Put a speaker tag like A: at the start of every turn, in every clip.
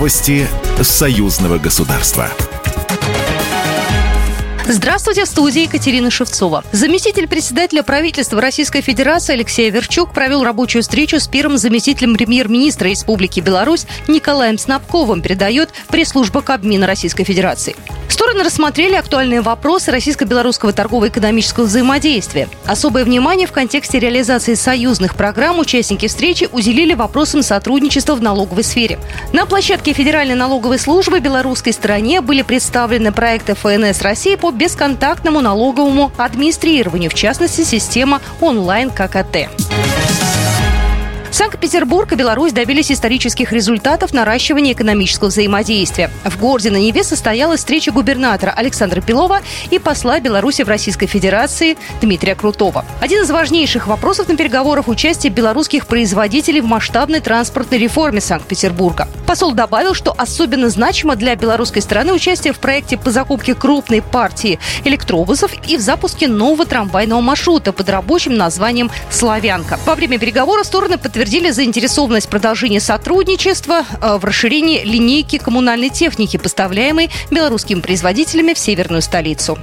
A: Новости союзного государства.
B: Здравствуйте, в студии Екатерина Шевцова. Заместитель председателя правительства Российской Федерации Алексей Верчук провел рабочую встречу с первым заместителем премьер-министра Республики Беларусь Николаем Снабковым, передает пресс-служба Кабмина Российской Федерации. Стороны рассмотрели актуальные вопросы российско-белорусского торгово-экономического взаимодействия. Особое внимание в контексте реализации союзных программ участники встречи уделили вопросам сотрудничества в налоговой сфере. На площадке Федеральной налоговой службы белорусской стороне были представлены проекты ФНС России по бесконтактному налоговому администрированию, в частности, система онлайн ККТ. Санкт-Петербург и Беларусь добились исторических результатов наращивания экономического взаимодействия. В городе на Неве состоялась встреча губернатора Александра Пилова и посла Беларуси в Российской Федерации Дмитрия Крутого. Один из важнейших вопросов на переговорах – участие белорусских производителей в масштабной транспортной реформе Санкт-Петербурга. Посол добавил, что особенно значимо для белорусской стороны участие в проекте по закупке крупной партии электробусов и в запуске нового трамвайного маршрута под рабочим названием «Славянка». Во время переговоров стороны подтвердили подтвердили заинтересованность продолжения сотрудничества э, в расширении линейки коммунальной техники, поставляемой белорусскими производителями в северную столицу.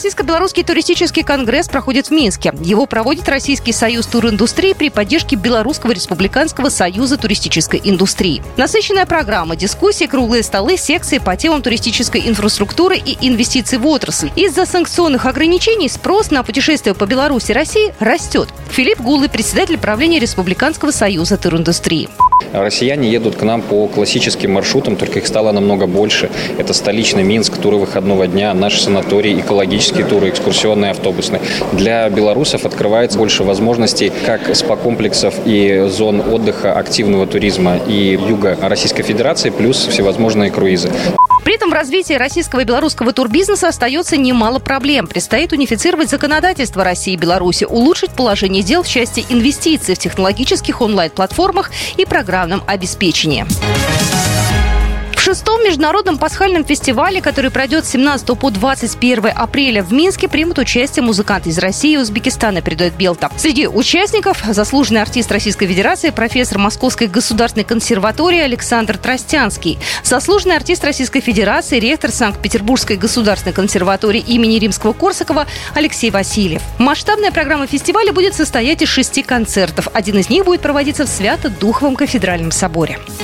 B: Российско-белорусский туристический конгресс проходит в Минске. Его проводит Российский союз туриндустрии при поддержке Белорусского республиканского союза туристической индустрии. Насыщенная программа, дискуссии, круглые столы, секции по темам туристической инфраструктуры и инвестиций в отрасль. Из-за санкционных ограничений спрос на путешествия по Беларуси и России растет. Филипп Гулы, председатель правления Республиканского союза туриндустрии.
C: Россияне едут к нам по классическим маршрутам, только их стало намного больше. Это столичный Минск, туры выходного дня, наш санаторий, экологические туры, экскурсионные, автобусные. Для белорусов открывается больше возможностей как спа-комплексов и зон отдыха, активного туризма и юга Российской Федерации, плюс всевозможные круизы.
B: При этом в развитии российского и белорусского турбизнеса остается немало проблем. Предстоит унифицировать законодательство России и Беларуси, улучшить положение дел в части инвестиций в технологических онлайн-платформах и программном обеспечении. В шестом международном пасхальном фестивале, который пройдет с 17 по 21 апреля в Минске, примут участие музыканты из России и Узбекистана, передает Белта. Среди участников заслуженный артист Российской Федерации, профессор Московской государственной консерватории Александр Тростянский, заслуженный артист Российской Федерации, ректор Санкт-Петербургской государственной консерватории имени Римского-Корсакова Алексей Васильев. Масштабная программа фестиваля будет состоять из шести концертов. Один из них будет проводиться в Свято-Духовом кафедральном соборе.